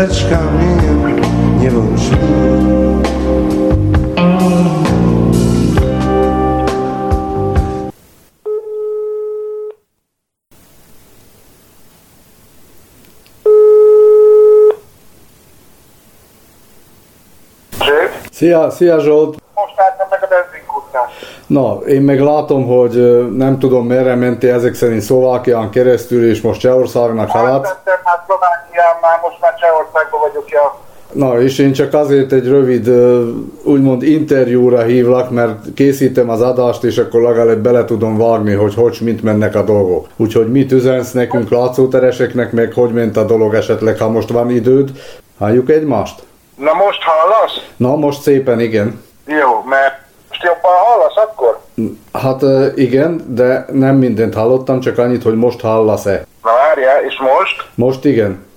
Lecz kamieniem nie bądź mi Szia, szia Zsolt! Most láttam meg a benzinkútnál. Na, én meg látom, hogy nem tudom merre mentél ezek szerint Szlovákián keresztül, és most Csehországnak. Átmentem már Csehországban vagyok, ja. Na, és én csak azért egy rövid, úgymond interjúra hívlak, mert készítem az adást, és akkor legalább bele tudom vágni, hogy hogy mint mennek a dolgok. Úgyhogy mit üzensz nekünk látszótereseknek, meg hogy ment a dolog esetleg, ha most van időd. Halljuk egymást? Na most hallasz? Na, most szépen igen. Jó, mert most jobban hallasz akkor? Hát igen, de nem mindent hallottam, csak annyit, hogy most hallasz-e. Na várjál, és most? Most igen.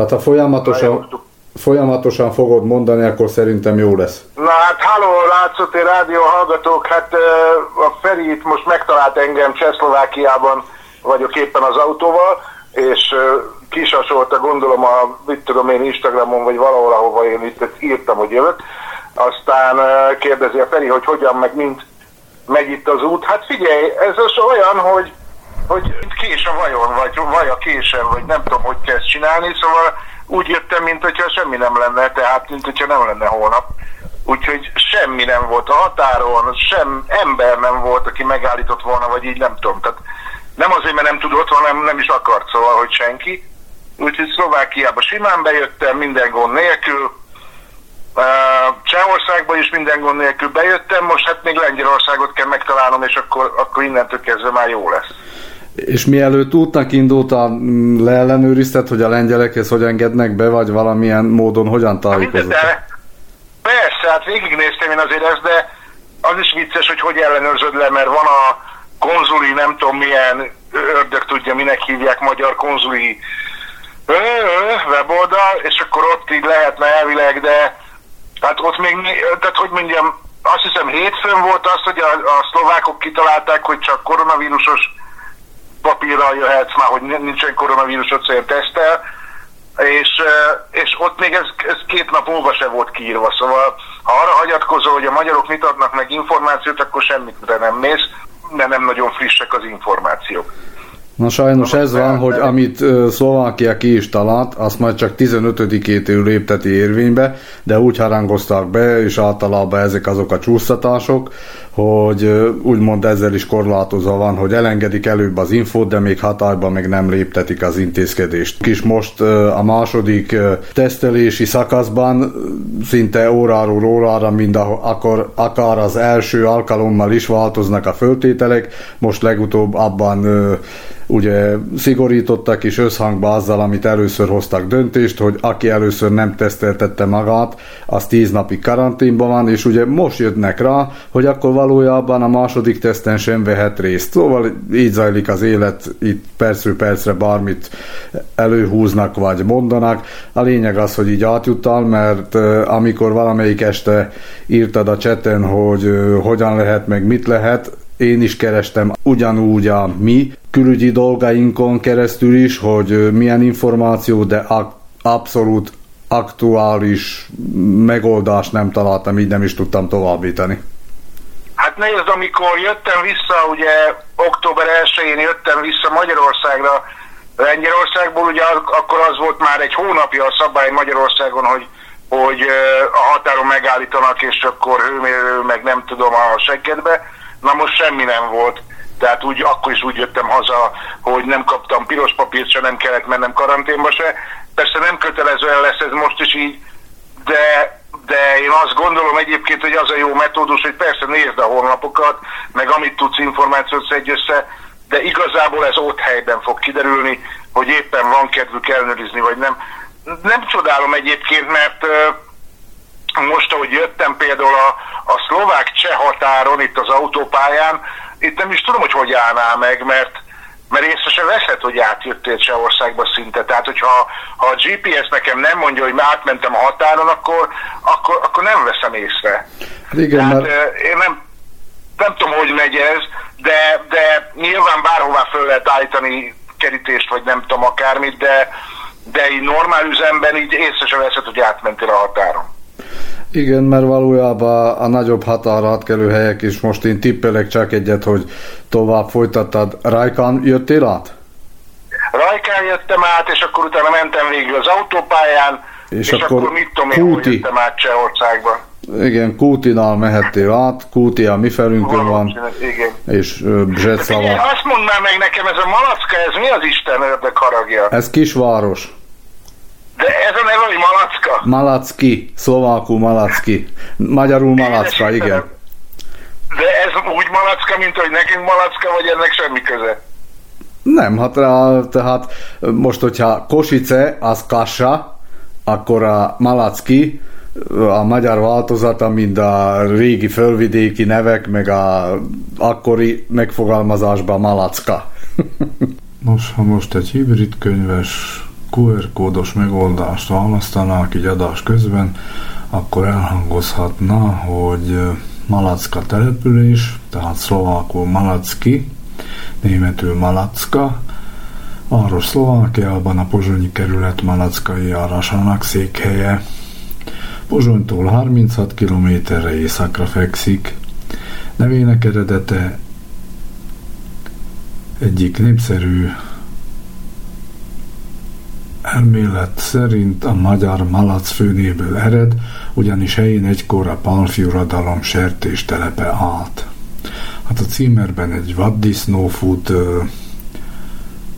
Tehát ha folyamatosan, folyamatosan fogod mondani, akkor szerintem jó lesz. Na hát, halló, látszott én rádió hallgatók, hát a Feri itt most megtalált engem Csehszlovákiában, vagyok éppen az autóval, és kisasolta gondolom a, mit tudom én, Instagramon, vagy valahol, ahova én itt írtam, hogy jövök. Aztán kérdezi a Feri, hogy hogyan, meg mint megy itt az út. Hát figyelj, ez az olyan, hogy hogy kés a vajon, vagy vaj a késen, vagy nem tudom, hogy kezd csinálni, szóval úgy jöttem, mint hogyha semmi nem lenne, tehát mint hogyha nem lenne holnap. Úgyhogy semmi nem volt a határon, sem ember nem volt, aki megállított volna, vagy így nem tudom. Tehát nem azért, mert nem tudott, hanem nem is akart, szóval, hogy senki. Úgyhogy Szlovákiába simán bejöttem, minden gond nélkül. Csehországba is minden gond nélkül bejöttem, most hát még Lengyelországot kell megtalálnom, és akkor, akkor innentől kezdve már jó lesz. És mielőtt útnak indultál, mm, leellenőrizted, hogy a lengyelekhez hogy engednek be, vagy valamilyen módon hogyan tájékozott? de persze, hát végignéztem én azért ezt, de az is vicces, hogy hogy ellenőrzöd le, mert van a konzuli, nem tudom milyen ördög tudja, minek hívják, magyar konzuli ö, ö, weboldal, és akkor ott így lehetne elvileg, de hát ott még, tehát hogy mondjam, azt hiszem hétfőn volt az, hogy a, a szlovákok kitalálták, hogy csak koronavírusos papírral jöhetsz már, hogy nincsen koronavírusot, szóval tesztel, és, és ott még ez, ez két nap múlva se volt kiírva, szóval ha arra hagyatkozol, hogy a magyarok mit adnak meg információt, akkor semmit nem mész, de nem nagyon frissek az információk. Na sajnos ez van, hogy amit Szlovákia ki is talált, azt majd csak 15-től lépteti érvénybe, de úgy harangozták be, és általában ezek azok a csúsztatások, hogy úgymond ezzel is korlátozva van, hogy elengedik előbb az infót, de még hatályban meg nem léptetik az intézkedést. És most a második tesztelési szakaszban szinte óráról órára, mind a, akkor, akár az első alkalommal is változnak a föltételek, most legutóbb abban ugye szigorítottak is összhangba azzal, amit először hoztak döntést, hogy aki először nem teszteltette magát, az tíz napig karanténban van, és ugye most jönnek rá, hogy akkor valójában a második teszten sem vehet részt. Szóval így zajlik az élet, itt percről percre bármit előhúznak vagy mondanak. A lényeg az, hogy így átjuttál, mert amikor valamelyik este írtad a cseten, hogy hogyan lehet, meg mit lehet, én is kerestem ugyanúgy a mi külügyi dolgainkon keresztül is, hogy milyen információ, de abszolút aktuális megoldást nem találtam, így nem is tudtam továbbítani. Hát nézd, amikor jöttem vissza, ugye október 1-én jöttem vissza Magyarországra, Lengyelországból, ugye ak- akkor az volt már egy hónapja a szabály Magyarországon, hogy, hogy a határon megállítanak, és akkor hőmérő, meg nem tudom a seggedbe. Na most semmi nem volt. Tehát úgy, akkor is úgy jöttem haza, hogy nem kaptam piros papírt, se nem kellett mennem karanténba se. Persze nem kötelezően lesz ez most is így, de, de én azt gondolom egyébként, hogy az a jó metódus, hogy persze nézd a honlapokat, meg amit tudsz információt szedj össze, de igazából ez ott helyben fog kiderülni, hogy éppen van kedvük ellenőrizni, vagy nem. Nem csodálom egyébként, mert most, ahogy jöttem például a, a szlovák-cseh határon, itt az autópályán, itt nem is tudom, hogy hogy állnál meg, mert mert észre se veszed, hogy átjöttél országba szinte. Tehát, hogyha ha a GPS nekem nem mondja, hogy már átmentem a határon, akkor, akkor, akkor nem veszem észre. Hát igen, Tehát, mert... én nem, nem tudom, hogy megy ez, de, de nyilván bárhová föl lehet állítani kerítést, vagy nem tudom akármit, de, de egy normál üzemben így észre se veszed, hogy átmentél a határon. Igen, mert valójában a nagyobb határátkelő helyek is most én tippelek csak egyet, hogy tovább folytattad. Rajkán jöttél át? Rajkán jöttem át, és akkor utána mentem végül az autópályán, és, és akkor, akkor mit tudom én, hogy jöttem át Csehországba. Igen, Kútinál mehettél át, Kúti a mi felünkön van, igen. és. Igen, azt mondd már meg nekem, ez a Malacka, ez mi az Isten ördög haragja? Ez kisváros. De ez a neve, hogy Malacka? Malacki, szlovákul Malacki. Magyarul Malacka, igen. De ez úgy Malacka, mint hogy nekünk Malacka, vagy ennek semmi köze? Nem, hát tehát most, hogyha Kosice, az Kassa, akkor a Malacki, a magyar változata, mint a régi fölvidéki nevek, meg a akkori megfogalmazásban Malacka. Nos, ha most egy hibrid könyves QR kódos megoldást választanák így adás közben, akkor elhangozhatna, hogy Malacka település, tehát szlovákul Malacki, németül Malacka, város Szlovákiában a Pozsonyi kerület Malackai járásának székhelye. Pozsonytól 36 kilométerre északra fekszik. Nevének eredete egyik népszerű elmélet szerint a magyar malac főnéből ered, ugyanis helyén egykor a Palfi uradalom sertéstelepe állt. Hát a címerben egy vaddisznó fut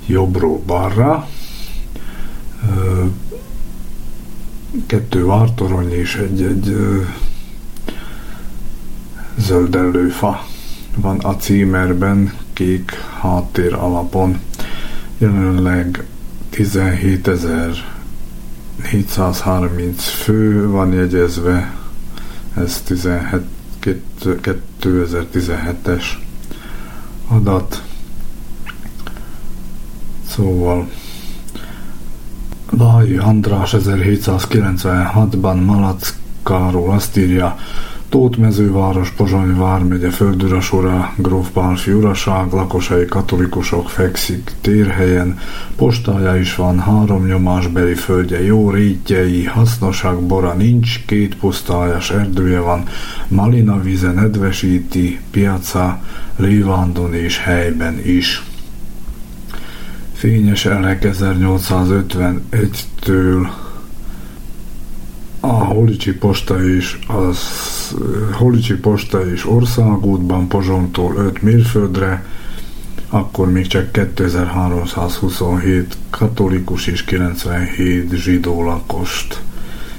jobbról balra, ö, kettő vártorony és egy, egy ö, zöldellőfa van a címerben kék háttér alapon. Jelenleg 17.730 fő van jegyezve, ez 17, 2017-es adat. Szóval Vájű András 1796-ban Malackáról azt írja, Tótmezőváros, Pozsony vármegye, Földürasura, Gróf Pálfi uraság, lakosai katolikusok fekszik térhelyen, postája is van, három nyomásbeli földje, jó rétjei, hasznoság bora nincs, két pusztályas erdője van, malina vize nedvesíti, piaca, Lévándon és helyben is. Fényes elek 1851-től a Holicsi posta is, az Holicsi posta is országútban Pozsontól 5 mérföldre, akkor még csak 2327 katolikus és 97 zsidó lakost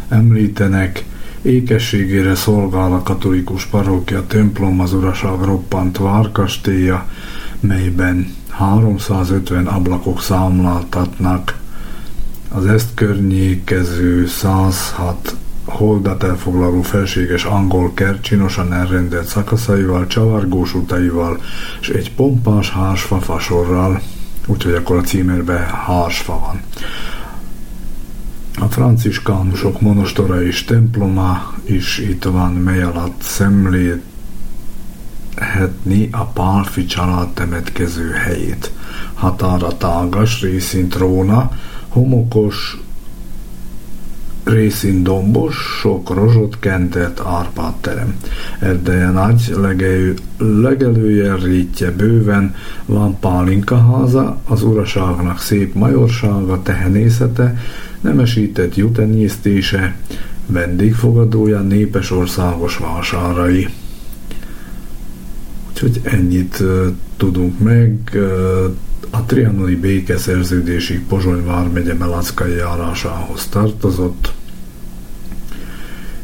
említenek. Ékességére szolgál a katolikus parókia templom az uraság roppant várkastélya, melyben 350 ablakok számláltatnak az ezt környékező 106 holdat elfoglaló felséges angol kert csinosan elrendelt szakaszaival, csavargós utaival és egy pompás hársfa fasorral, úgyhogy akkor a címerben hársfa van. A franciskánusok monostora és temploma is itt van, mely alatt szemlélhetni a Pálfi család temetkező helyét. Határa tágas, részint Róna, homokos, részint dombos, sok rozsot kentett árpát terem. Erdeje nagy, legelő, legelője rítje bőven, van pálinka háza, az uraságnak szép majorsága, tehenészete, nemesített jutenyésztése, vendégfogadója, népes országos vásárai. Úgyhogy ennyit tudunk meg. A trianoni békeszerződésig Pozsony vármegye Melackai járásához tartozott,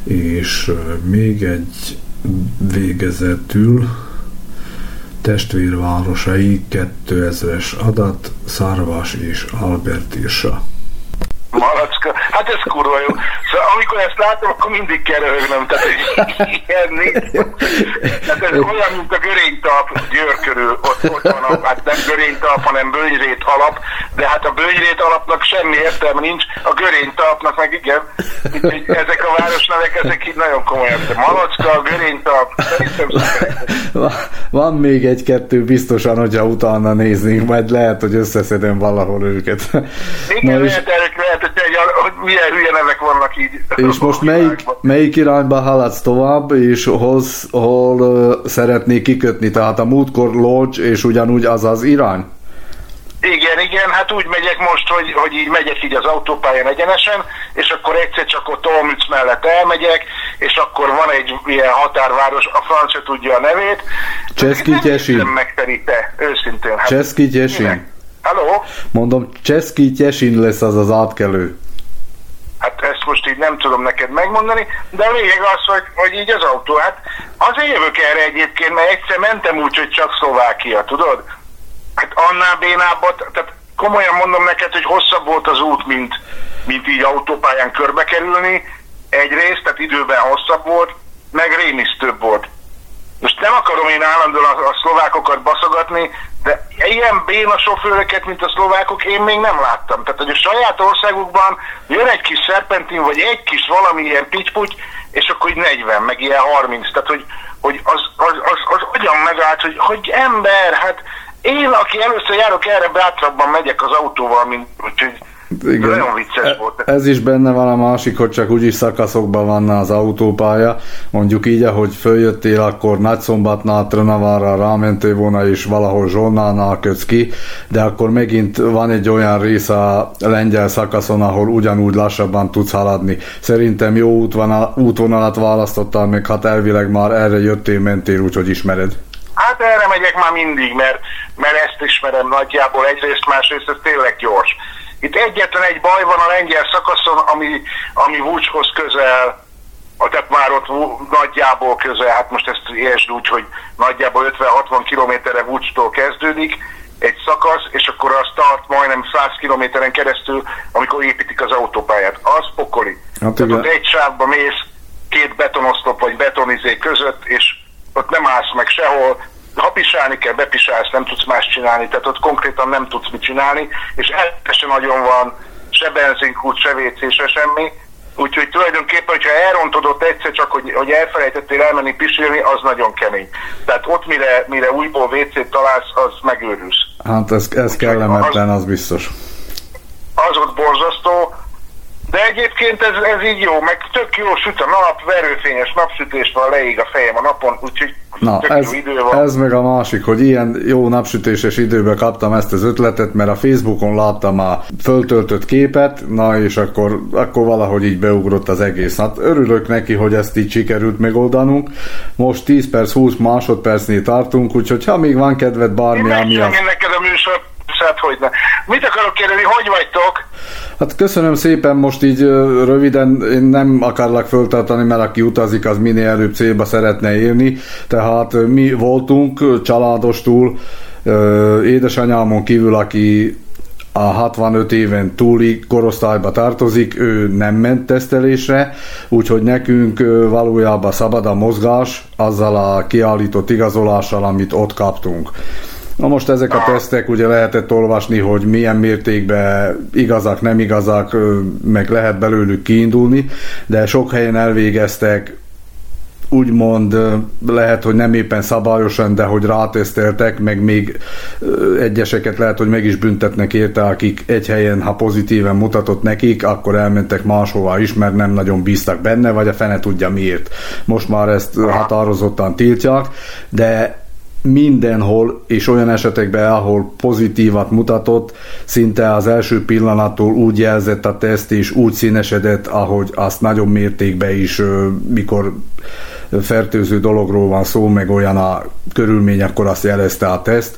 és még egy végezetül testvérvárosai 2000-es adat Szarvas és Albertirsa. Malacka. Hát ez kurva jó. Szóval amikor ezt látom, akkor mindig kell röhögnöm. Tehát ilyen Tehát ez olyan, mint a görénytalp Győr körül. Ott, ott van a, hát nem görénytalp, hanem bőnyrét alap. De hát a bőnyrét alapnak semmi értelme nincs, a görénytalpnak meg igen. Úgyhogy ezek a városnevek, ezek így nagyon komolyan. Malacka, görénytalp, szerintem Van még egy-kettő biztosan, hogyha utána néznénk, majd lehet, hogy összeszedem valahol őket. Igen, Na, lehet, lehet, lehet, hogy, hogy milyen hülye nevek vannak így. És most melyik, melyik irányba haladsz tovább, és hoz, hol uh, szeretnék kikötni? Tehát a múltkor Lodge, és ugyanúgy az az irány? Igen, igen, hát úgy megyek most, hogy, hogy így megyek így az autópályán egyenesen, és akkor egyszer csak ott Olmütz mellett elmegyek, és akkor van egy ilyen határváros, a francia tudja a nevét. Cseszki Tyesin. Nem megteri te, őszintén. Hát, Cseszki. Halló? Mondom, Cseszki Tyesin lesz az az átkelő. Hát ezt most így nem tudom neked megmondani, de a lényeg az, hogy, hogy így az autó, hát azért jövök erre egyébként, mert egyszer mentem úgy, hogy csak Szlovákia, tudod? Hát annál bénábbat, tehát komolyan mondom neked, hogy hosszabb volt az út, mint, mint így autópályán körbe kerülni, egyrészt, tehát időben hosszabb volt, meg rémisztőbb volt. Most nem akarom én állandóan a, a szlovákokat baszogatni, de ilyen béna sofőröket, mint a szlovákok, én még nem láttam. Tehát, hogy a saját országukban jön egy kis szerpentin, vagy egy kis valami ilyen pityputy, és akkor így 40, meg ilyen 30. Tehát, hogy, hogy az, az, az, az hogyan megállt, hogy, hogy ember, hát én, aki először járok erre, bátrabban megyek az autóval, mint úgyhogy igen. Nagyon vicces volt. Ez is benne van a másik, hogy csak úgyis szakaszokban van az autópálya. Mondjuk így, ahogy följöttél, akkor Nagyszombatnál, Trönavára rámentél volna, és valahol Zsolnánál kötsz ki, de akkor megint van egy olyan rész a lengyel szakaszon, ahol ugyanúgy lassabban tudsz haladni. Szerintem jó útvonal, útvonalat választottál, meg hát elvileg már erre jöttél, mentél, úgyhogy ismered. Hát erre megyek már mindig, mert, mert ezt ismerem nagyjából egyrészt, másrészt ez tényleg gyors. Itt egyetlen egy baj van a lengyel szakaszon, ami, ami Vucshoz közel, tehát már ott nagyjából közel, hát most ezt értsd úgy, hogy nagyjából 50-60 kilométerre Vucstól kezdődik egy szakasz, és akkor az tart majdnem 100 kilométeren keresztül, amikor építik az autópályát. Az pokoli. Hát tehát ott egy sávba mész, két betonoszlop vagy betonizé között, és ott nem állsz meg sehol, ha pisálni kell, bepisálsz, nem tudsz más csinálni, tehát ott konkrétan nem tudsz mit csinálni, és eltese nagyon van, se benzinkút, se WC, se semmi, Úgyhogy tulajdonképpen, hogyha elrontod ott egyszer csak, hogy, hogy elfelejtettél elmenni pisilni, az nagyon kemény. Tehát ott, mire, mire újból WC-t találsz, az megőrülsz. Hát ez, ez kellemetlen, az, az biztos. Az ott borzasztó, de egyébként ez, ez így jó, meg tök jó süt a nap, verőfényes napsütés van, leég a fejem a napon, úgyhogy Na, ez, ez meg a másik, hogy ilyen jó napsütéses időben kaptam ezt az ötletet, mert a Facebookon láttam a föltöltött képet, na és akkor, akkor valahogy így beugrott az egész. Hát örülök neki, hogy ezt így sikerült megoldanunk. Most 10 perc, 20 másodpercnél tartunk, úgyhogy ha még van kedved bármi, ami a... neked a műsor, hogy ne. Mit akarok kérdezni, hogy vagytok? Hát köszönöm szépen, most így röviden én nem akarlak föltartani, mert aki utazik, az minél előbb célba szeretne érni. Tehát mi voltunk családostul, édesanyámon kívül, aki a 65 éven túli korosztályba tartozik, ő nem ment tesztelésre, úgyhogy nekünk valójában szabad a mozgás azzal a kiállított igazolással, amit ott kaptunk. Na most ezek a tesztek ugye lehetett olvasni, hogy milyen mértékben igazak, nem igazak, meg lehet belőlük kiindulni, de sok helyen elvégeztek úgymond lehet, hogy nem éppen szabályosan, de hogy ráteszteltek, meg még egyeseket lehet, hogy meg is büntetnek érte, akik egy helyen, ha pozitíven mutatott nekik, akkor elmentek máshova is, mert nem nagyon bíztak benne, vagy a fene tudja miért. Most már ezt határozottan tiltják, de mindenhol, és olyan esetekben, ahol pozitívat mutatott, szinte az első pillanattól úgy jelzett a teszt, és úgy színesedett, ahogy azt nagyon mértékben is, mikor fertőző dologról van szó, meg olyan a körülmény, akkor azt jelezte a teszt.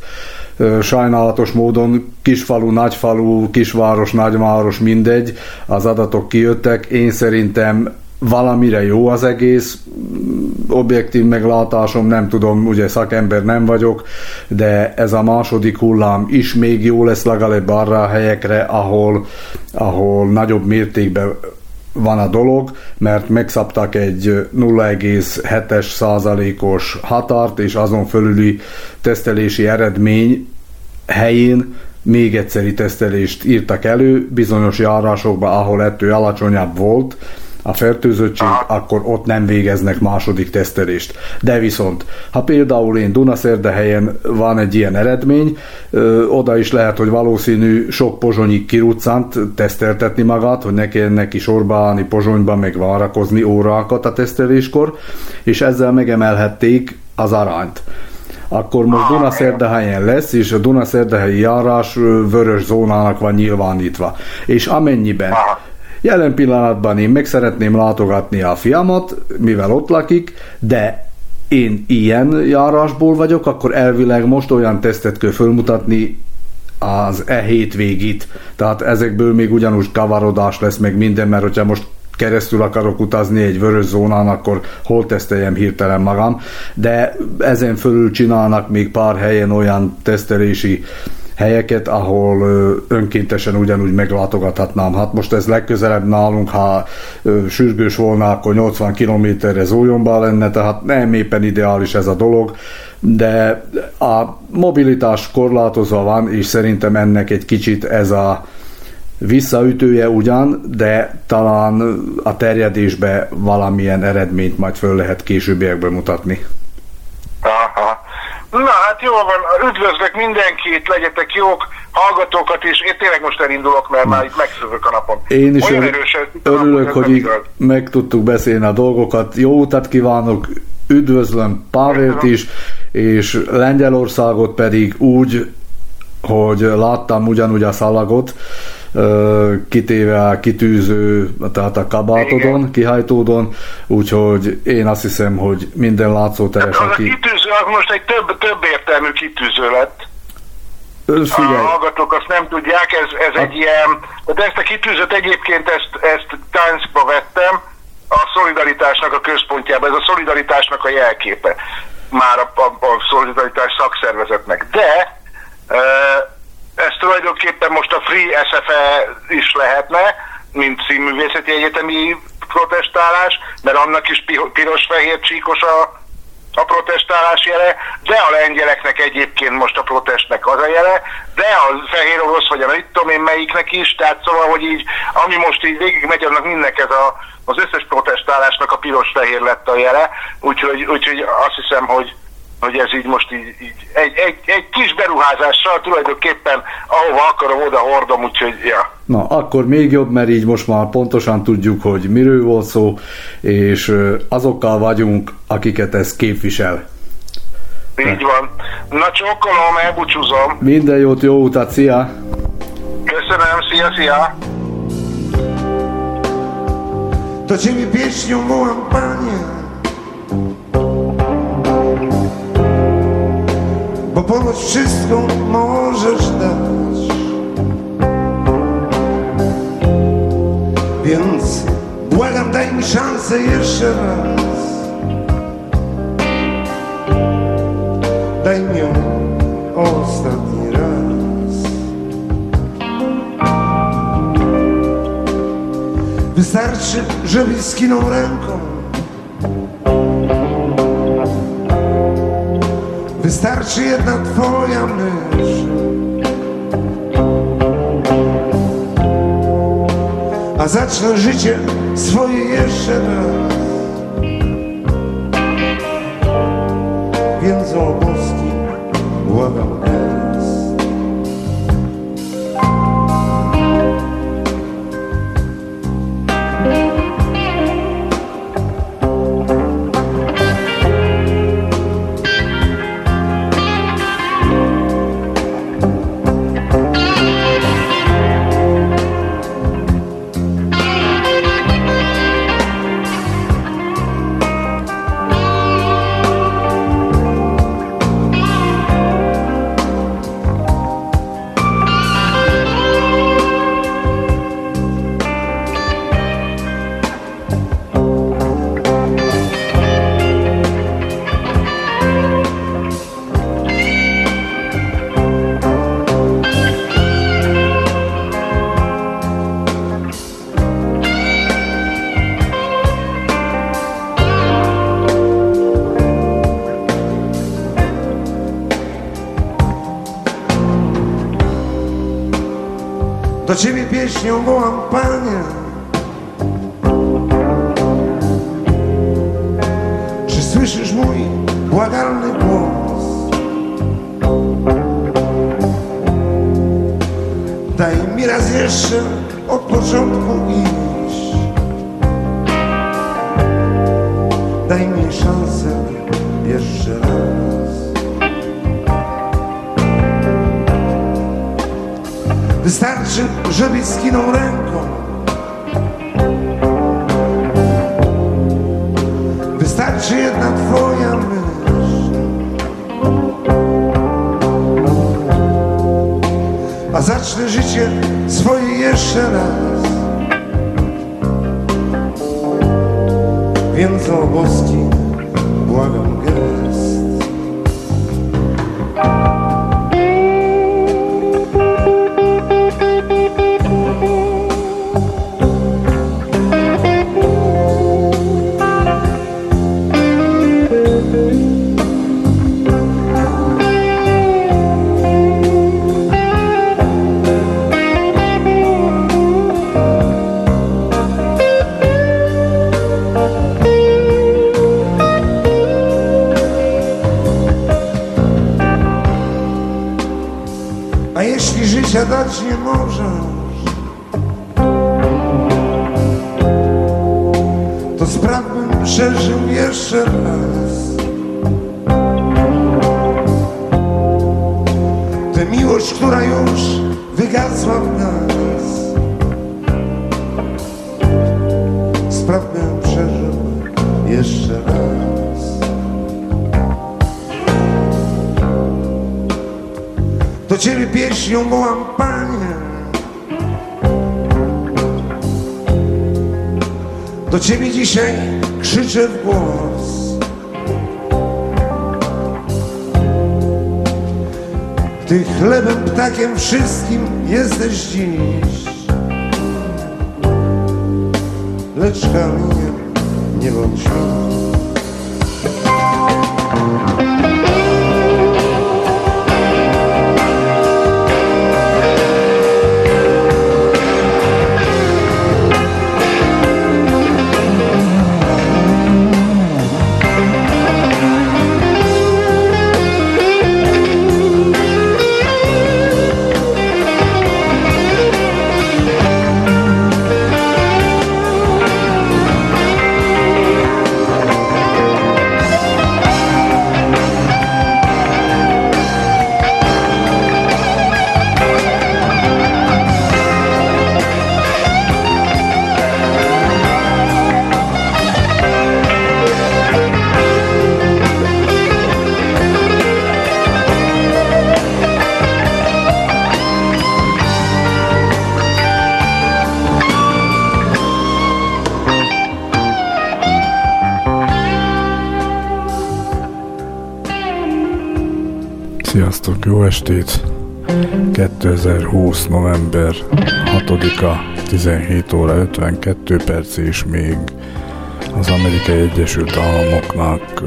Sajnálatos módon kisfalu, nagyfalu, kisváros, nagyváros, mindegy, az adatok kijöttek. Én szerintem valamire jó az egész, objektív meglátásom, nem tudom, ugye szakember nem vagyok, de ez a második hullám is még jó lesz legalább arra a helyekre, ahol, ahol nagyobb mértékben van a dolog, mert megszabtak egy 0,7-es százalékos határt, és azon fölüli tesztelési eredmény helyén még egyszeri tesztelést írtak elő, bizonyos járásokban, ahol ettől alacsonyabb volt, a fertőzöttség, akkor ott nem végeznek második tesztelést. De viszont, ha például én Dunaszerdehelyen van egy ilyen eredmény, ö, oda is lehet, hogy valószínű sok pozsonyi kiruccant teszteltetni magát, hogy ne kelljen neki sorba állni pozsonyba, meg várakozni órákat a teszteléskor, és ezzel megemelhették az arányt akkor most Dunaszerdehelyen lesz, és a Dunaszerdehelyi járás vörös zónának van nyilvánítva. És amennyiben Jelen pillanatban én meg szeretném látogatni a fiamat, mivel ott lakik, de én ilyen járásból vagyok, akkor elvileg most olyan tesztet kell fölmutatni az e hétvégit. Tehát ezekből még ugyanúgy kavarodás lesz meg minden, mert hogyha most keresztül akarok utazni egy vörös zónán, akkor hol teszteljem hirtelen magam, de ezen fölül csinálnak még pár helyen olyan tesztelési helyeket, ahol önkéntesen ugyanúgy meglátogathatnám. Hát most ez legközelebb nálunk, ha sürgős volna, akkor 80 kilométerre Zólyomba lenne, tehát nem éppen ideális ez a dolog, de a mobilitás korlátozva van, és szerintem ennek egy kicsit ez a visszaütője ugyan, de talán a terjedésbe valamilyen eredményt majd föl lehet későbbiekben mutatni. Aha. Na hát jó van, üdvözlök mindenkit, legyetek jók, hallgatókat is. Én tényleg most elindulok, mert már itt megszövök a napon. Én is Olyan erősen, örülök, napon, hogy így meg tudtuk beszélni a dolgokat. Jó utat kívánok, üdvözlöm Pávért is, és Lengyelországot pedig úgy, hogy láttam ugyanúgy a szalagot, kitéve a kitűző, tehát a kabátodon, Igen. kihajtódon, úgyhogy én azt hiszem, hogy minden látszóteres, hát aki... A kitűző az most egy több, több értelmű kitűző lett. Figyelj. A hallgatók azt nem tudják, ez, ez a... egy ilyen, de ezt a kitűzőt egyébként ezt, ezt táncba vettem, a szolidaritásnak a központjába, ez a szolidaritásnak a jelképe már a, a, a szolidaritás szakszervezetnek. De ez tulajdonképpen most a Free SFE is lehetne, mint színművészeti egyetemi protestálás, mert annak is piros-fehér csíkos a, a protestálás jele, de a lengyeleknek egyébként most a protestnek az a jele, de a fehér orosz, vagy a mit tudom én melyiknek is, tehát szóval, hogy így, ami most így végig megy, annak mindnek ez a, az összes protestálásnak a piros-fehér lett a jele, úgyhogy, úgyhogy azt hiszem, hogy, hogy ez így most így, így egy, egy, egy kis beruházással tulajdonképpen ahova akarom, oda hordom, úgyhogy ja. Na, akkor még jobb, mert így most már pontosan tudjuk, hogy miről volt szó, és azokkal vagyunk, akiket ez képvisel. Így van. Na csókolom, elbúcsúzom. Minden jót, jó utat, szia! Köszönöm, szia, szia! To ciebie pieśnią wołam, panie bo ponoć wszystko możesz dać. Więc błagam, daj mi szansę jeszcze raz. Daj mi ją ostatni raz. Wystarczy, żebyś skinął ręką Wystarczy jedna twoja myśl. A zacznę życie swoje jeszcze raz Do Ciebie pieśnią wołam, Panie. Czy słyszysz mój błagalny głos? Daj mi raz jeszcze od początku iść. Daj mi szansę jeszcze raz Wystarczy, żebyś skinął ręką. Wystarczy jedna twoja myśl. A zacznę życie swoje jeszcze raz. Więc o jeśli życia dać nie możesz. To spraw bym przeżył jeszcze raz. Tę miłość, która już wygasła w nas Ciebie pieśnią wołam, Panie. Do Ciebie dzisiaj krzyczę w głos. Ty chlebem, ptakiem, wszystkim jesteś dziś. Lecz kamieniem nie bądź estét! 2020. november 6-a 17 óra 52 perc és még az Amerikai Egyesült Államoknak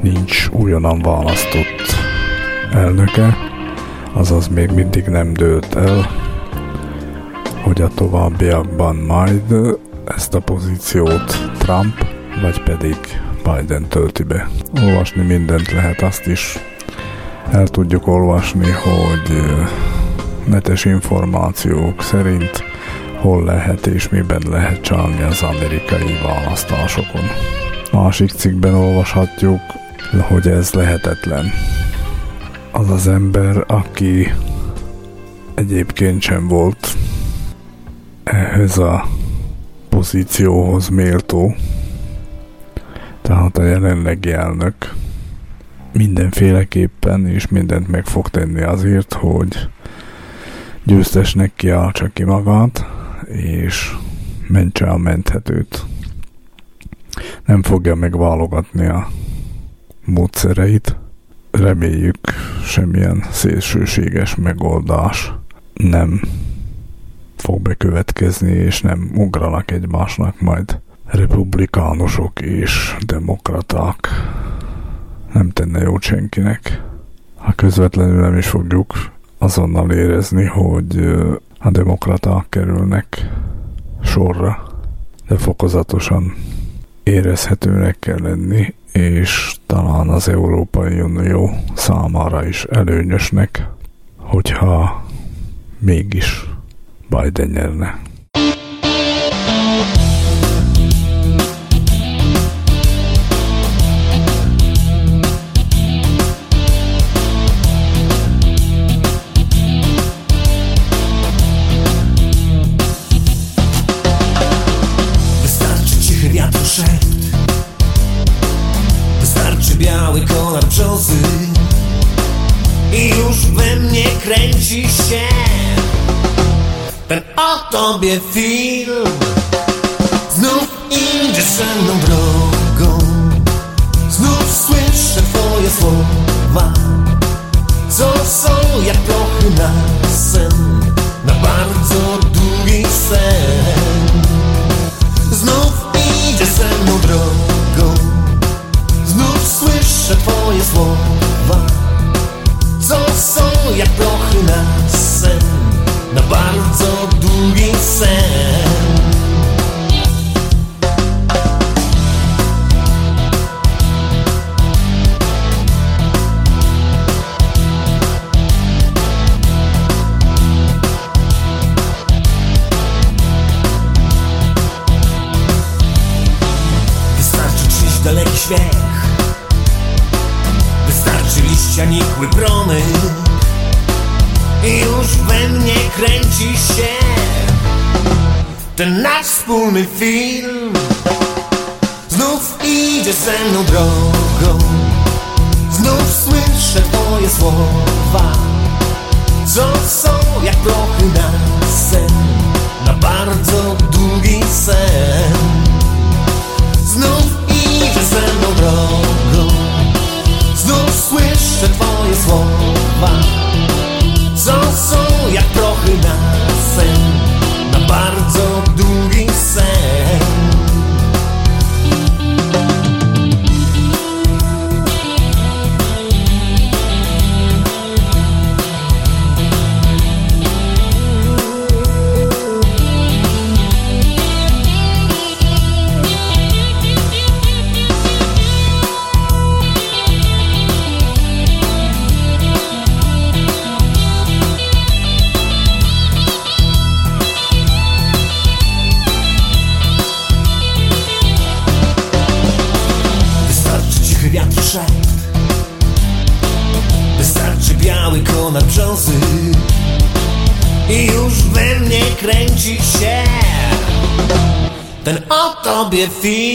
nincs újonnan választott elnöke, azaz még mindig nem dőlt el, hogy a továbbiakban majd ezt a pozíciót Trump vagy pedig Biden tölti be. Olvasni mindent lehet, azt is el tudjuk olvasni, hogy netes információk szerint hol lehet és miben lehet csalni az amerikai választásokon. Másik cikkben olvashatjuk, hogy ez lehetetlen. Az az ember, aki egyébként sem volt ehhez a pozícióhoz méltó, tehát a jelenlegi elnök mindenféleképpen és mindent meg fog tenni azért, hogy győztesnek kiáltsa ki magát, és mentse a menthetőt. Nem fogja megválogatni a módszereit. Reméljük semmilyen szélsőséges megoldás nem fog bekövetkezni, és nem ugranak egymásnak majd republikánusok és demokraták. Nem tenne jót senkinek. Ha közvetlenül nem is fogjuk azonnal érezni, hogy a demokraták kerülnek sorra, de fokozatosan érezhetőnek kell lenni, és talán az Európai Unió számára is előnyösnek, hogyha mégis Biden nyerne. be a feeling with you.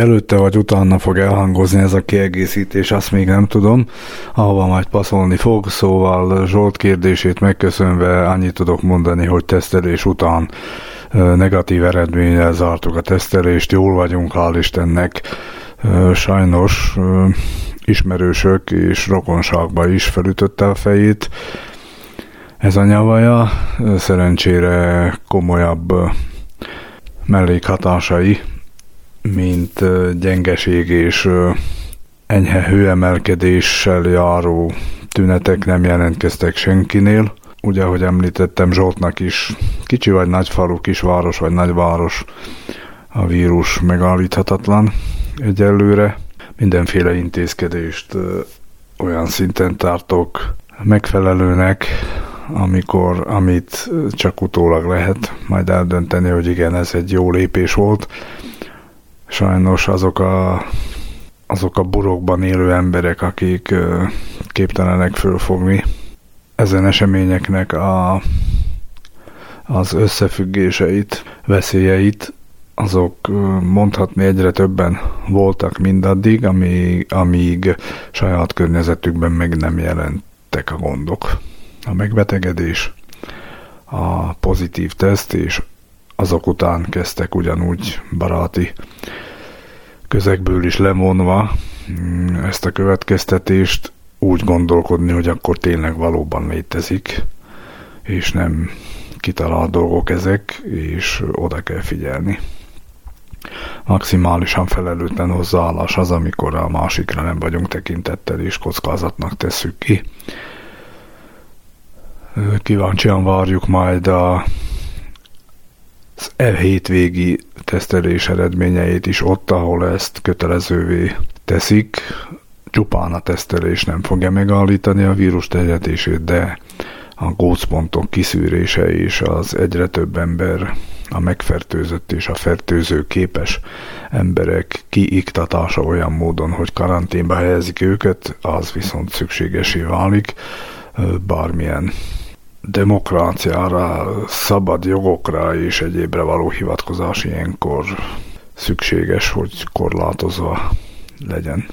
Előtte vagy utána fog elhangozni ez a kiegészítés, azt még nem tudom, ahova majd passzolni fog, szóval Zsolt kérdését megköszönve annyit tudok mondani, hogy tesztelés után negatív eredménnyel zártuk a tesztelést, jól vagyunk, hál' Istennek. Sajnos ismerősök és rokonságba is felütötte a fejét, Ez a nyavaja. Szerencsére komolyabb mellékhatásai, mint gyengeség és enyhe hőemelkedéssel járó tünetek nem jelentkeztek senkinél. Ugye, ahogy említettem, Zsoltnak is kicsi vagy nagy falu, kisváros vagy nagyváros a vírus megállíthatatlan egyelőre. Mindenféle intézkedést olyan szinten tartok megfelelőnek, amikor, amit csak utólag lehet majd eldönteni, hogy igen, ez egy jó lépés volt. Sajnos azok a, azok a burokban élő emberek, akik képtelenek fölfogni ezen eseményeknek a, az összefüggéseit, veszélyeit, azok mondhatni egyre többen voltak mindaddig, amíg, amíg saját környezetükben meg nem jelentek a gondok. A megbetegedés, a pozitív teszt, és azok után kezdtek ugyanúgy baráti közegből is lemondva mm, ezt a következtetést úgy gondolkodni, hogy akkor tényleg valóban létezik, és nem kitalált dolgok ezek, és oda kell figyelni. Maximálisan felelőtlen hozzáállás az, amikor a másikra nem vagyunk tekintettel, és kockázatnak tesszük ki. Kíváncsian várjuk majd a, az e hétvégi tesztelés eredményeit is ott, ahol ezt kötelezővé teszik. Csupán a tesztelés nem fogja megállítani a vírus terjedését, de a gócpontok kiszűrése és az egyre több ember, a megfertőzött és a fertőző képes emberek kiiktatása olyan módon, hogy karanténba helyezik őket, az viszont szükségesé válik bármilyen demokráciára, szabad jogokra és egyébre való hivatkozás ilyenkor szükséges, hogy korlátozva legyen.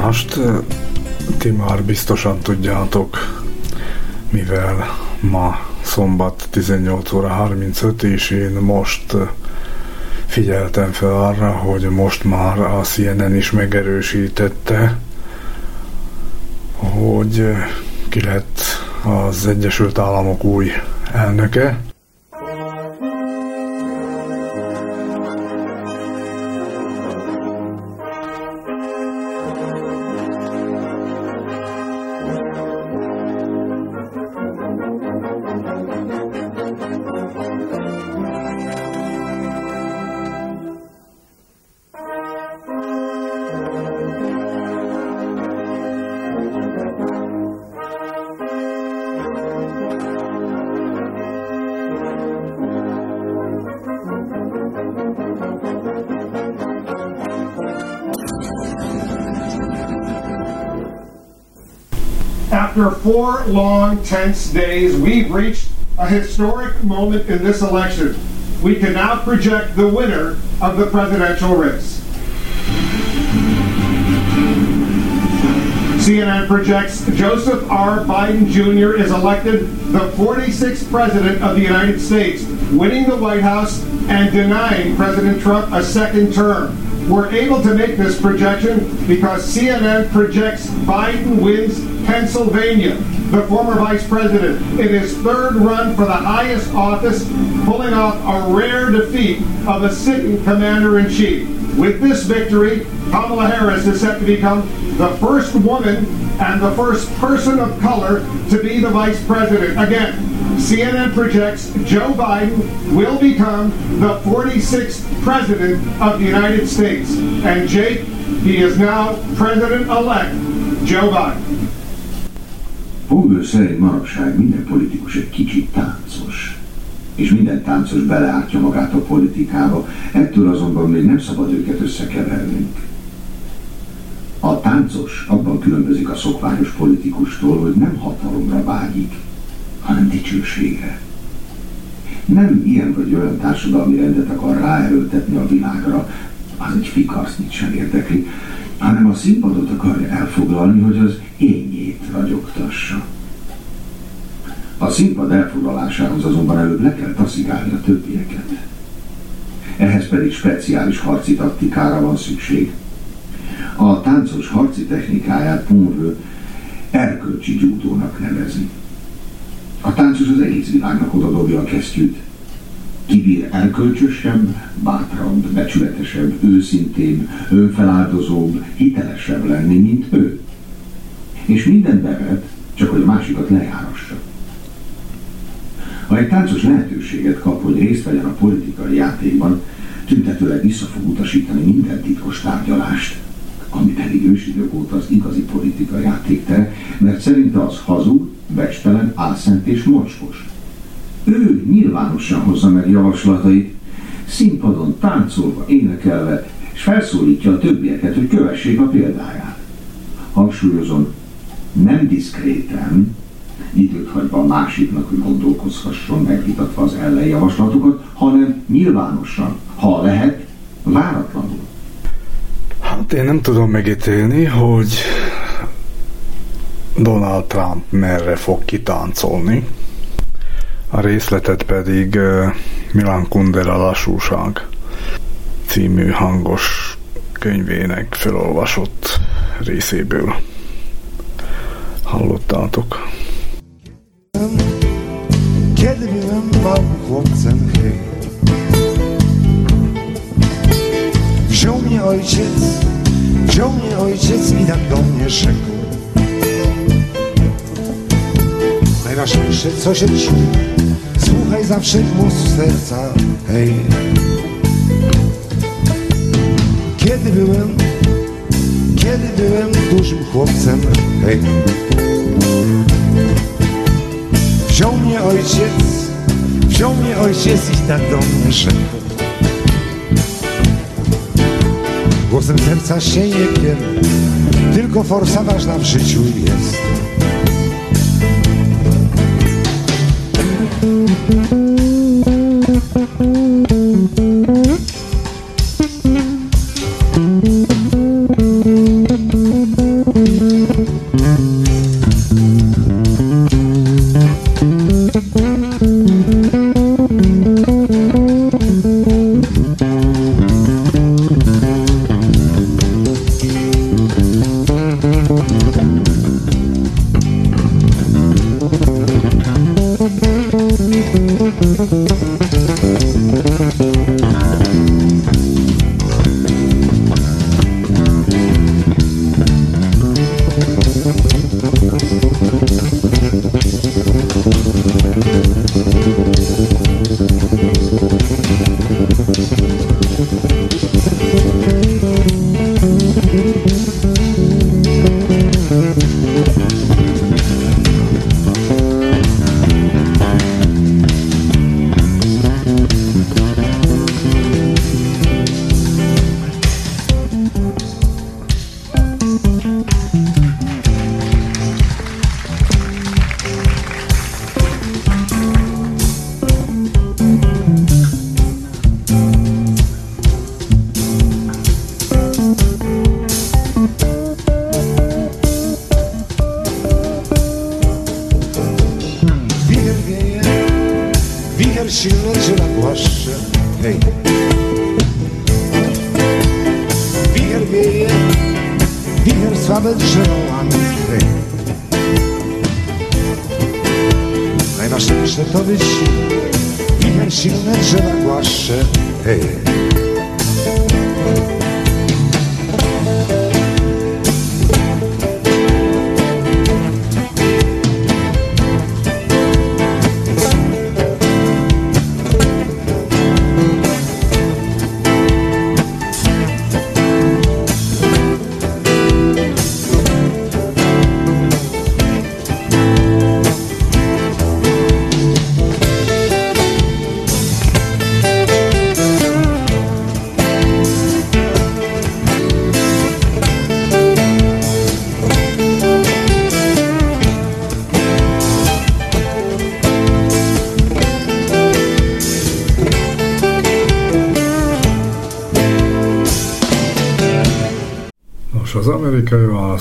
Adást. Ti már biztosan tudjátok, mivel ma szombat 18 óra 35, és én most figyeltem fel arra, hogy most már a CNN is megerősítette, hogy ki lett az Egyesült Államok új elnöke, After four long, tense days, we've reached a historic moment in this election. We can now project the winner of the presidential race. CNN projects Joseph R. Biden Jr. is elected the 46th President of the United States, winning the White House and denying President Trump a second term. We're able to make this projection because CNN projects Biden wins Pennsylvania, the former vice president, in his third run for the highest office, pulling off a rare defeat of a sitting commander in chief. With this victory, Kamala Harris is set to become the first woman and the first person of color to be the vice president. Again, CNN projects Joe Biden will become the 46th president of the United States. And Jake, he is now president-elect Joe Biden. Fogő szerint manapság minden politikus egy kicsit táncos. És minden táncos beleártja magát a politikába, ettől azonban még nem szabad őket összekevernünk. A táncos abban különbözik a szokványos politikustól, hogy nem hatalomra vágyik, hanem dicsőségre. Nem ilyen vagy olyan társadalmi rendet akar ráerőltetni a világra, az egy fikarsznit sem érdekli, hanem a színpadot akarja elfoglalni, hogy az ényét ragyogtassa. A színpad elfoglalásához azonban előbb le kell taszigálni a többieket. Ehhez pedig speciális harci taktikára van szükség. A táncos harci technikáját Ponvő erkölcsi gyúdónak nevezi. A táncos az egész világnak oda dobja a kesztyűt. Kibír erkölcsösebb, bátrabb, becsületesebb, őszintébb, önfeláldozóbb, hitelesebb lenni, mint ő. És minden bevet, csak hogy a másikat lejárassa. Ha egy táncos lehetőséget kap, hogy részt vegyen a politikai játékban, tüntetőleg vissza fog utasítani minden titkos tárgyalást, ami pedig ősidők óta az igazi politika játéktere, mert szerinte az hazug, becstelen, álszent és mocskos. Ő nyilvánosan hozza meg javaslatait, színpadon táncolva, énekelve, és felszólítja a többieket, hogy kövessék a példáját. Hangsúlyozom, nem diszkréten, időt hagyva a másiknak, hogy gondolkozhasson, megvitatva az ellenjavaslatokat, hanem nyilvánosan, ha lehet, váratlanul. Hát én nem tudom megítélni, hogy Donald Trump merre fog kitáncolni. A részletet pedig Milan Kundera lassúság című hangos könyvének felolvasott részéből. Hallottátok. Byłem małym chłopcem, hej Wziął mnie ojciec, wziął mnie ojciec i tak do mnie rzekł Najważniejsze co się słuchaj zawsze głosu serca, hej Kiedy byłem, kiedy byłem dużym chłopcem, hej Wziął mnie ojciec, wziął mnie ojciec i tak do mnie rzekł. Głosem serca się nie pier, tylko forsa ważna w życiu jest. silny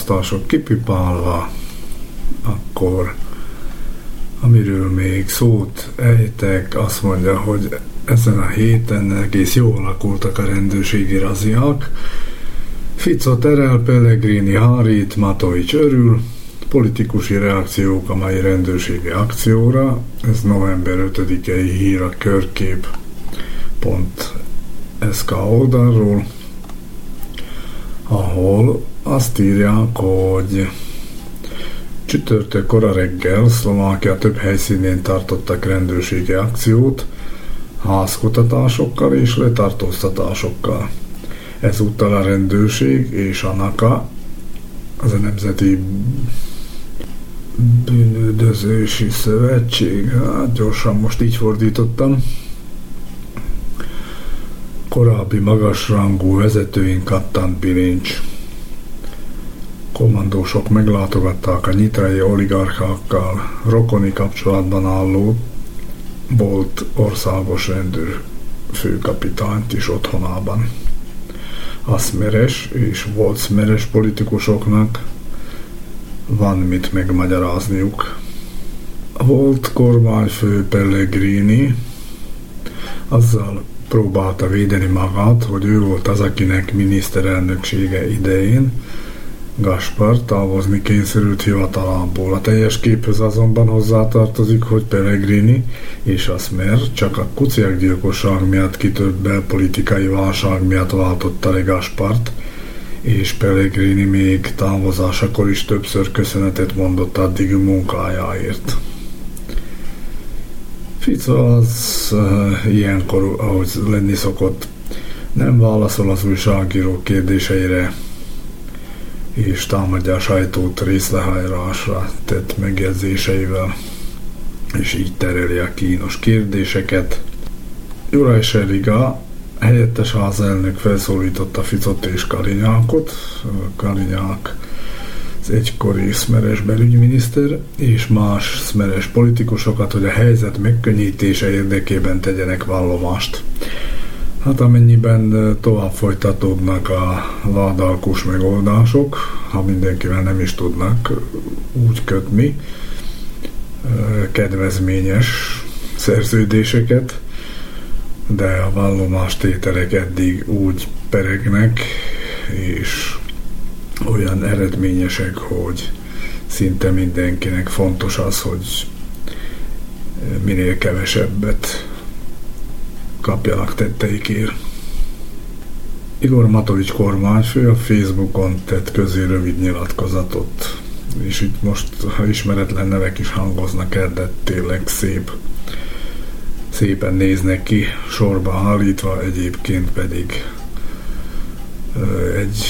választások kipipálva, akkor amiről még szót ejtek, azt mondja, hogy ezen a héten egész jól alakultak a rendőrségi raziák. Fico terel, Pellegrini hárít, Matovics örül, politikusi reakciók a mai rendőrségi akcióra. Ez november 5-i hír a körkép.sk oldalról ahol azt írják, hogy csütörtök kora reggel Szlovákia több helyszínén tartottak rendőrségi akciót, házkutatásokkal és letartóztatásokkal. Ezúttal a rendőrség és a NAKA, az a Nemzeti Bűnöldözési Szövetség, hát gyorsan most így fordítottam, korábbi magasrangú vezetőink kattant bilincs. Kommandósok meglátogatták a nyitrai oligarchákkal rokoni kapcsolatban álló volt országos rendőr főkapitányt is otthonában. A szmeres és volt szmeres politikusoknak van mit megmagyarázniuk. Volt kormányfő Pellegrini azzal próbálta védeni magát, hogy ő volt az, akinek miniszterelnöksége idején Gaspar távozni kényszerült hivatalából. A teljes képhez azonban hozzátartozik, hogy Pellegrini és a Smer csak a kuciakgyilkosság miatt kitört belpolitikai válság miatt váltotta le Gaspart, és Pellegrini még távozásakor is többször köszönetet mondott addigi munkájáért. Fico az uh, ilyenkor, ahogy lenni szokott, nem válaszol az újságíró kérdéseire, és támadja a sajtót részlehajrásra tett megjegyzéseivel, és így tereli a kínos kérdéseket. Juraj Seriga, helyettes házelnök felszólította Ficot és Kalinyákot. Kalinyák egykori szmeres belügyminiszter és más szmeres politikusokat, hogy a helyzet megkönnyítése érdekében tegyenek vallomást. Hát amennyiben tovább folytatódnak a vádalkus megoldások, ha mindenkivel nem is tudnak úgy kötni kedvezményes szerződéseket, de a vallomástételek eddig úgy peregnek, és olyan eredményesek, hogy szinte mindenkinek fontos az, hogy minél kevesebbet kapjanak tetteikért. Igor Matovics kormányfő a Facebookon tett közé rövid nyilatkozatot, és itt most ismeretlen nevek is hangoznak el, de tényleg szép szépen néznek ki, sorba állítva, egyébként pedig egy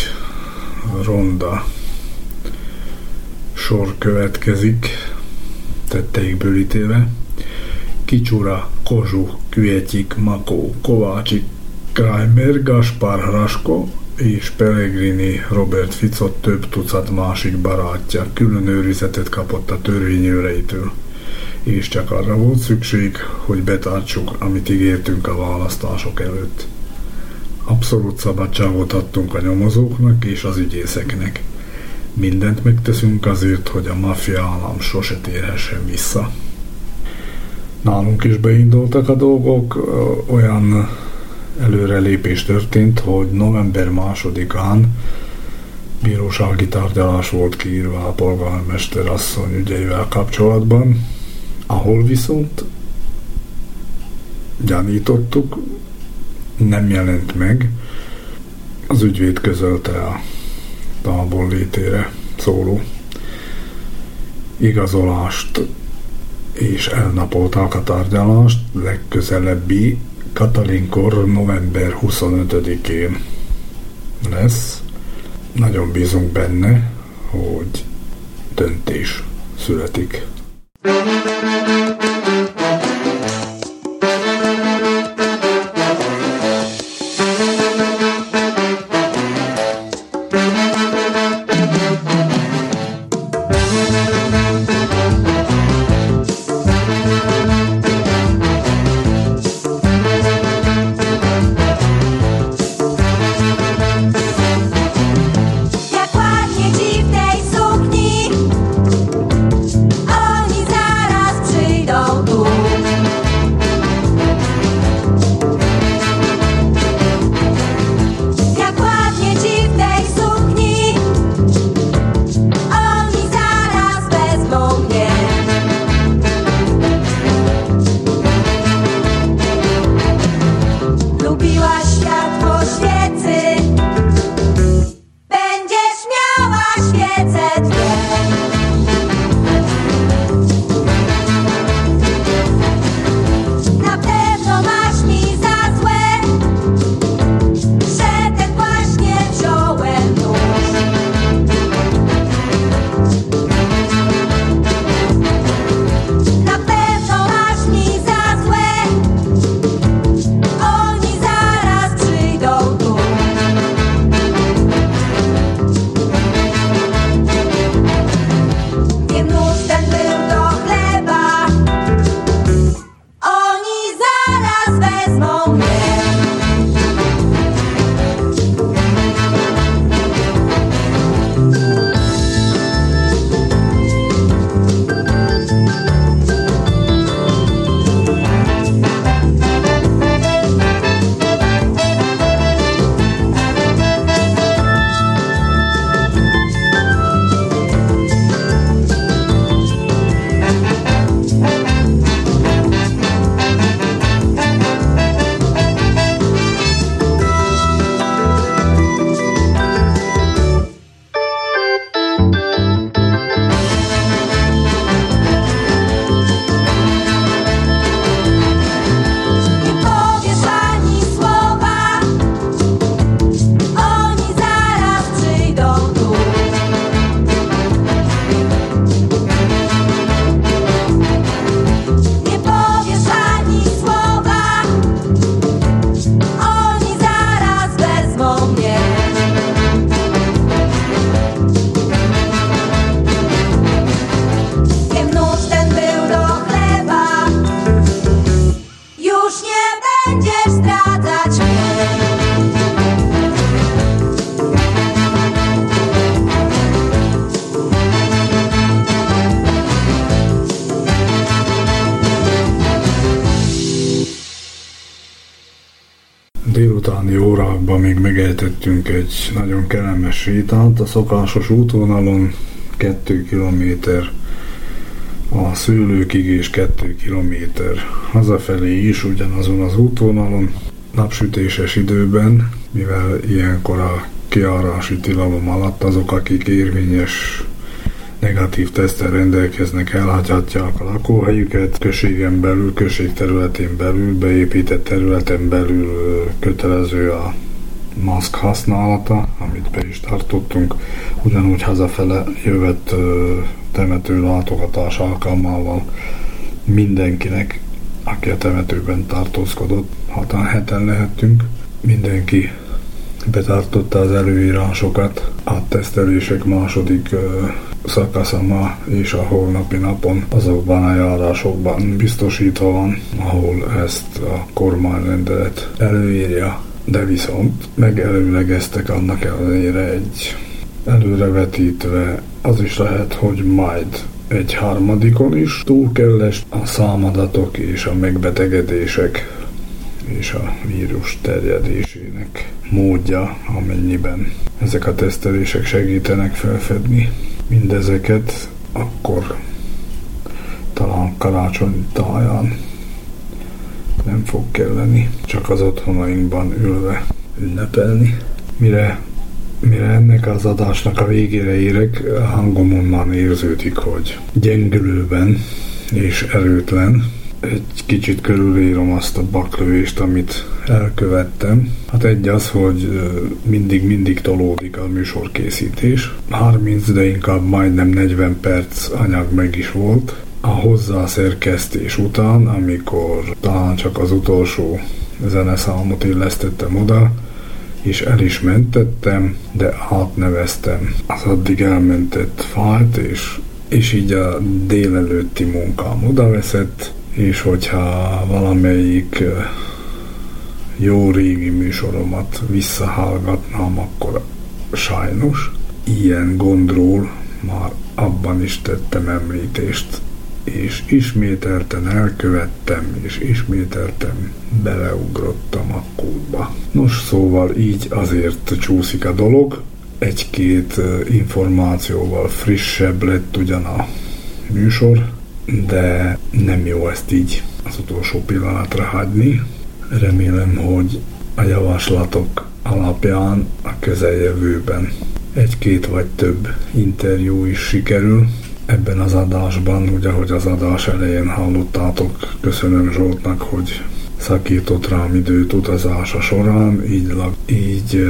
ronda sor következik, tetteikből ítélve. Kicsura, Kozsu, Květik, Makó, Kovácsik, Kramer, Gaspar Rasko és Pellegrini Robert Ficot több tucat másik barátja külön őrizetet kapott a törvényőreitől és csak arra volt szükség, hogy betartsuk, amit ígértünk a választások előtt. Abszolút szabadságot adtunk a nyomozóknak és az ügyészeknek. Mindent megteszünk azért, hogy a maffia állam sose térhessen vissza. Nálunk is beindultak a dolgok, olyan előrelépés történt, hogy november másodikán bírósági tárgyalás volt kiírva a polgármester asszony ügyeivel kapcsolatban, ahol viszont gyanítottuk, nem jelent meg, az ügyvéd közölte a tábor létére szóló igazolást és elnapolták a tárgyalást legközelebbi Katalinkor november 25-én lesz. Nagyon bízunk benne, hogy döntés születik. gets at you. Megejtettünk egy nagyon kellemes sétát a szokásos útvonalon, 2 kilométer a szőlőkig és 2 kilométer hazafelé is ugyanazon az útvonalon, napsütéses időben, mivel ilyenkor a kiárási tilalom alatt azok, akik érvényes negatív tesztel rendelkeznek, elhagyhatják a lakóhelyüket, községen belül, község területén belül, beépített területen belül kötelező a maszk használata, amit be is tartottunk, ugyanúgy hazafele jövett temető látogatás alkalmával mindenkinek, aki a temetőben tartózkodott, hatan heten lehettünk, mindenki betartotta az előírásokat, a tesztelések második szakasza ma és a holnapi napon azokban a járásokban biztosítva van, ahol ezt a kormányrendelet előírja de viszont megelőlegeztek annak ellenére egy előrevetítve, az is lehet, hogy majd egy harmadikon is túl kell a számadatok és a megbetegedések és a vírus terjedésének módja, amennyiben ezek a tesztelések segítenek felfedni mindezeket, akkor talán karácsony táján nem fog kelleni csak az otthonainkban ülve ünnepelni. Mire, mire ennek az adásnak a végére érek, hangomon már érződik, hogy gyengülőben és erőtlen, egy kicsit körülírom azt a baklövést, amit elkövettem. Hát egy az, hogy mindig-mindig tolódik a műsorkészítés. 30, de inkább majdnem 40 perc anyag meg is volt. A hozzászerkesztés után, amikor talán csak az utolsó zeneszámot illesztettem oda, és el is mentettem, de átneveztem az addig elmentett fájlt, és, és így a délelőtti munkám odaveszett, és hogyha valamelyik jó régi műsoromat visszahallgatnám, akkor sajnos ilyen gondról már abban is tettem említést, és ismételten elkövettem, és ismételten beleugrottam a kódba. Nos, szóval így azért csúszik a dolog, egy-két információval frissebb lett ugyan a műsor, de nem jó ezt így az utolsó pillanatra hagyni. Remélem, hogy a javaslatok alapján a közeljövőben egy-két vagy több interjú is sikerül. Ebben az adásban, ugye, hogy az adás elején hallottátok, köszönöm Zsoltnak, hogy szakított rám időt utazása során, így, így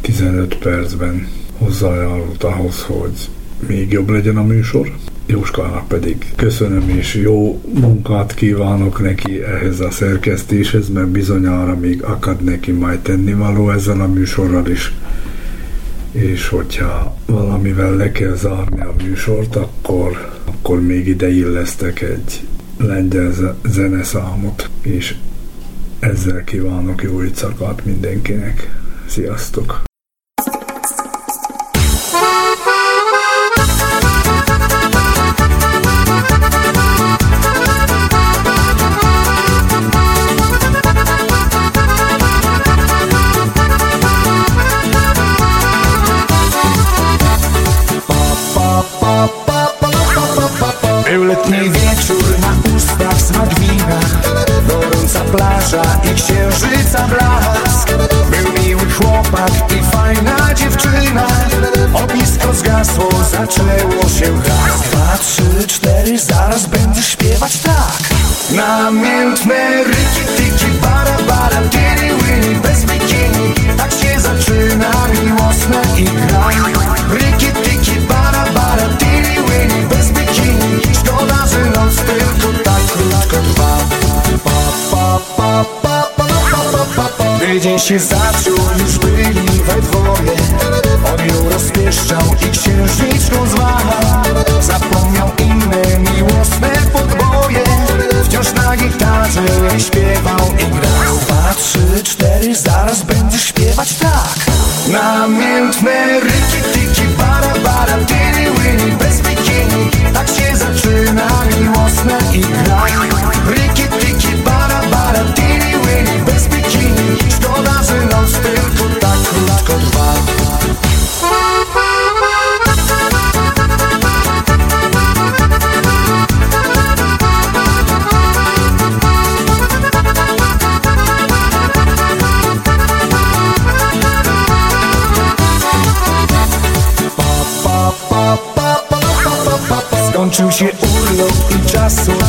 15 percben hozzájárult ahhoz, hogy még jobb legyen a műsor. Jóskának pedig köszönöm és jó munkát kívánok neki ehhez a szerkesztéshez, mert bizonyára még akad neki majd tennivaló ezzel a műsorral is és hogyha valamivel le kell zárni a műsort, akkor, akkor még ide illesztek egy lengyel zeneszámot, és ezzel kívánok jó éjszakát mindenkinek. Sziasztok! batizado. corações.